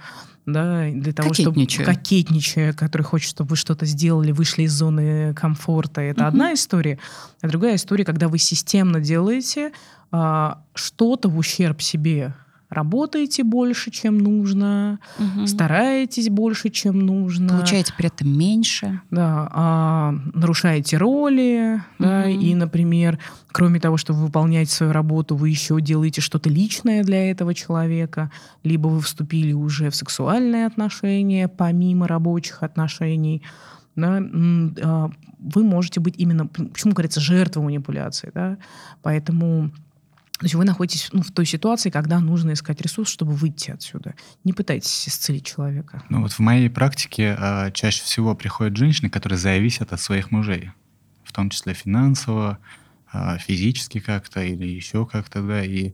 да, для того, чтобы кокетничая, который хочет, чтобы вы что-то сделали, вышли из зоны комфорта. Это угу. одна история. А другая история, когда вы системно делаете а, что-то в ущерб себе работаете больше, чем нужно, угу. стараетесь больше, чем нужно. Получаете при этом меньше. Да, а, нарушаете роли, угу. да, и, например, кроме того, что вы выполняете свою работу, вы еще делаете что-то личное для этого человека, либо вы вступили уже в сексуальные отношения, помимо рабочих отношений, да, а, вы можете быть именно, почему говорится, жертвой манипуляции, да, поэтому то есть вы находитесь ну, в той ситуации, когда нужно искать ресурс, чтобы выйти отсюда. Не пытайтесь исцелить человека. Ну вот в моей практике э, чаще всего приходят женщины, которые зависят от своих мужей, в том числе финансово, а, физически как-то или еще как-то, да, и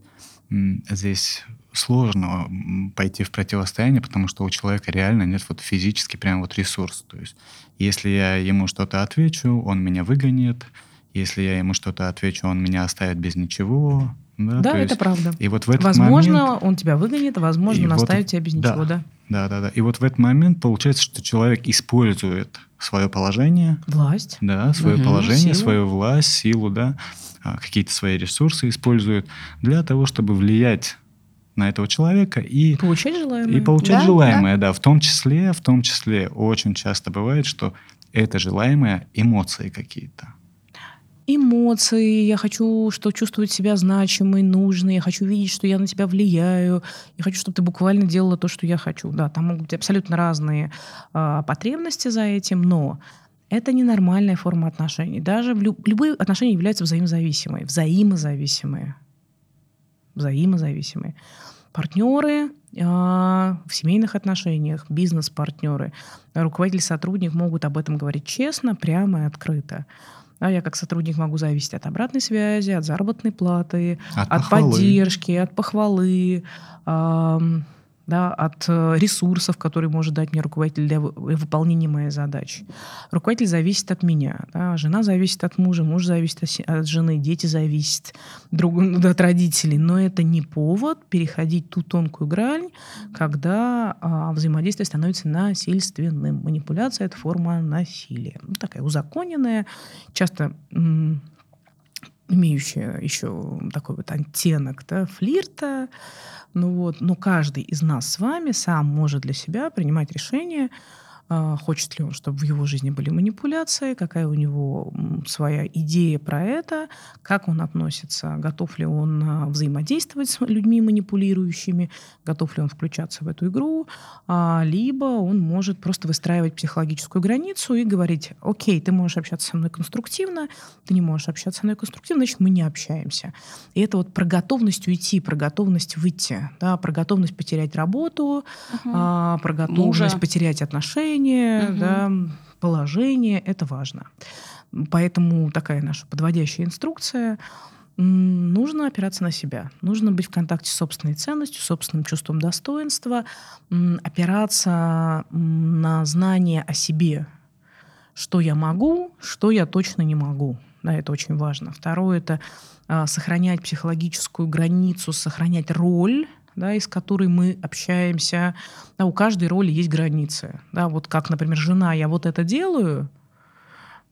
здесь сложно пойти в противостояние, потому что у человека реально нет вот физически прям вот ресурс. То есть если я ему что-то отвечу, он меня выгонит, если я ему что-то отвечу, он меня оставит без ничего. Да, да это есть, правда. И вот в этот возможно, момент, он тебя выгонит, возможно, он вот, оставит тебя без ничего, да. Да, да, да. И вот в этот момент получается, что человек использует свое положение. Власть. Да, свое угу, положение, силу. свою власть, силу, да, а, какие-то свои ресурсы использует для того, чтобы влиять на этого человека и получать желаемое. И получать да? желаемое, да. да. В том числе, в том числе очень часто бывает, что это желаемое эмоции какие-то эмоции, я хочу что чувствовать себя значимой, нужной, я хочу видеть, что я на тебя влияю, я хочу, чтобы ты буквально делала то, что я хочу. Да, там могут быть абсолютно разные э, потребности за этим, но это ненормальная форма отношений. Даже люб- любые отношения являются взаимозависимые, взаимозависимые, взаимозависимые. Партнеры э, в семейных отношениях, бизнес-партнеры, руководитель-сотрудник могут об этом говорить честно, прямо и открыто. Да, я как сотрудник могу зависеть от обратной связи, от заработной платы, от, от поддержки, от похвалы да, от э, ресурсов, которые может дать мне руководитель для выполнения моей задачи. Руководитель зависит от меня, да, жена зависит от мужа, муж зависит от жены, дети зависят друг, от родителей. Но это не повод переходить ту тонкую грань, когда а, взаимодействие становится насильственным. Манипуляция — это форма насилия. Ну, такая узаконенная, часто имеющая еще такой вот оттенок да, флирта, ну вот, но каждый из нас с вами сам может для себя принимать решение, хочет ли он, чтобы в его жизни были манипуляции, какая у него своя идея про это, как он относится, готов ли он а, взаимодействовать с людьми манипулирующими, готов ли он включаться в эту игру, а, либо он может просто выстраивать психологическую границу и говорить, окей, ты можешь общаться со мной конструктивно, ты не можешь общаться со мной конструктивно, значит, мы не общаемся. И это вот про готовность уйти, про готовность выйти, да, про готовность потерять работу, угу. про готовность Мужа. потерять отношения, отношения, угу. да, положение, это важно. Поэтому такая наша подводящая инструкция. Нужно опираться на себя. Нужно быть в контакте с собственной ценностью, собственным чувством достоинства, опираться на знание о себе, что я могу, что я точно не могу. Да, это очень важно. Второе — это а, сохранять психологическую границу, сохранять роль да, из которой мы общаемся. Да, у каждой роли есть границы. Да, вот как, например, жена, я вот это делаю,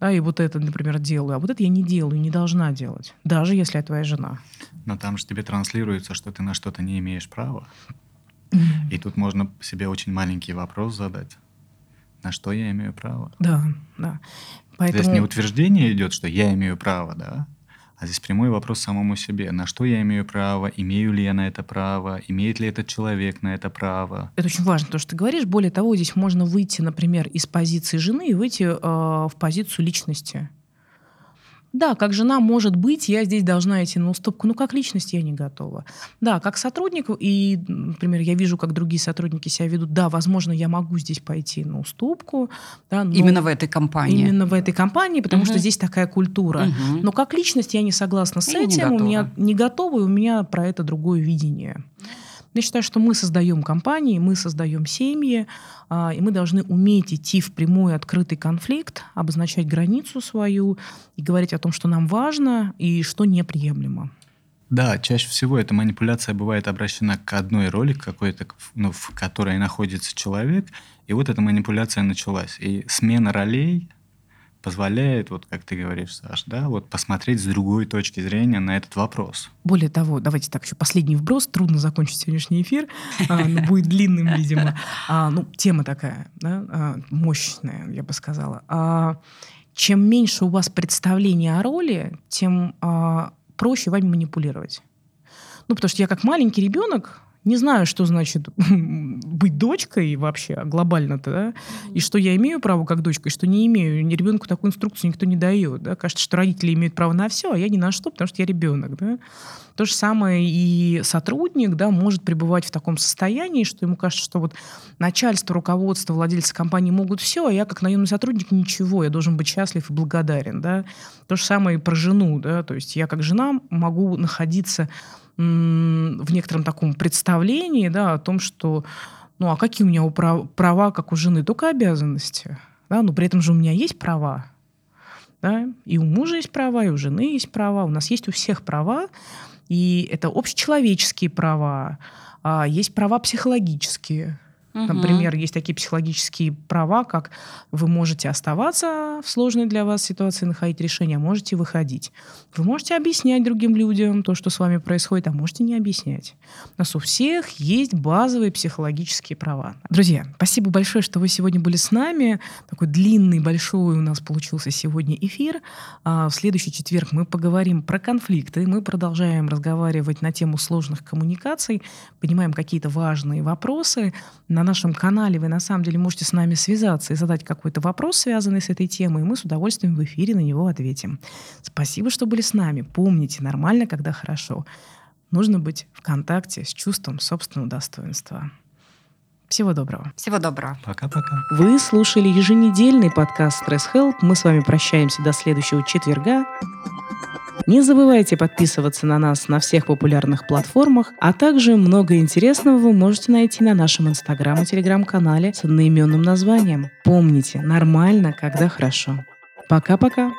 да, и вот это, например, делаю, а вот это я не делаю, не должна делать, даже если я твоя жена. Но там же тебе транслируется, что ты на что-то не имеешь права. И тут можно себе очень маленький вопрос задать. На что я имею право? Да, да. Поэтому... Здесь не утверждение идет, что я имею право, да, а здесь прямой вопрос самому себе. На что я имею право? Имею ли я на это право? Имеет ли этот человек на это право? Это очень важно, то, что ты говоришь. Более того, здесь можно выйти, например, из позиции жены и выйти э, в позицию личности. Да, как жена, может быть, я здесь должна идти на уступку, но как личность я не готова. Да, как сотрудник, и, например, я вижу, как другие сотрудники себя ведут, да, возможно, я могу здесь пойти на уступку. Да, но именно в этой компании. Именно в этой компании, потому угу. что здесь такая культура. Угу. Но как личность я не согласна с и этим, у меня не готова, и у меня про это другое видение. Я считаю, что мы создаем компании, мы создаем семьи, а, и мы должны уметь идти в прямой открытый конфликт, обозначать границу свою и говорить о том, что нам важно и что неприемлемо. Да, чаще всего эта манипуляция бывает обращена к одной роли, какой-то, ну, в которой находится человек, и вот эта манипуляция началась. И смена ролей позволяет, вот как ты говоришь, Саш, да, вот посмотреть с другой точки зрения на этот вопрос. Более того, давайте так еще последний вброс. Трудно закончить сегодняшний эфир, а, но будет длинным, видимо. А, ну, тема такая, да, а, мощная, я бы сказала. Чем меньше у вас представления о роли, тем проще вами манипулировать. Ну, потому что я как маленький ребенок, не знаю, что значит быть дочкой вообще глобально-то, да, и что я имею право как дочка, и что не имею. Ребенку такую инструкцию никто не дает. Да. Кажется, что родители имеют право на все, а я ни на что, потому что я ребенок. Да. То же самое и сотрудник да, может пребывать в таком состоянии, что ему кажется, что вот начальство, руководство, владельцы компании могут все, а я как наемный сотрудник ничего, я должен быть счастлив и благодарен. Да. То же самое и про жену. Да. То есть я как жена могу находиться в некотором таком представлении да, о том, что ну а какие у меня права, как у жены? Только обязанности. Да? Но при этом же у меня есть права. Да? И у мужа есть права, и у жены есть права. У нас есть у всех права. И это общечеловеческие права. А есть права психологические. Угу. Например, есть такие психологические права, как вы можете оставаться в сложной для вас ситуации, находить решение, а можете выходить. Вы можете объяснять другим людям то, что с вами происходит, а можете не объяснять. У нас у всех есть базовые психологические права. Друзья, спасибо большое, что вы сегодня были с нами. Такой длинный, большой у нас получился сегодня эфир. А в следующий четверг мы поговорим про конфликты. Мы продолжаем разговаривать на тему сложных коммуникаций, понимаем какие-то важные вопросы на нашем канале вы на самом деле можете с нами связаться и задать какой-то вопрос, связанный с этой темой, и мы с удовольствием в эфире на него ответим. Спасибо, что были с нами. Помните, нормально, когда хорошо. Нужно быть в контакте с чувством собственного достоинства. Всего доброго. Всего доброго. Пока-пока. Вы слушали еженедельный подкаст Stress Help. Мы с вами прощаемся до следующего четверга. Не забывайте подписываться на нас на всех популярных платформах, а также много интересного вы можете найти на нашем инстаграм и телеграм-канале с одноименным названием. Помните, нормально, когда хорошо. Пока-пока.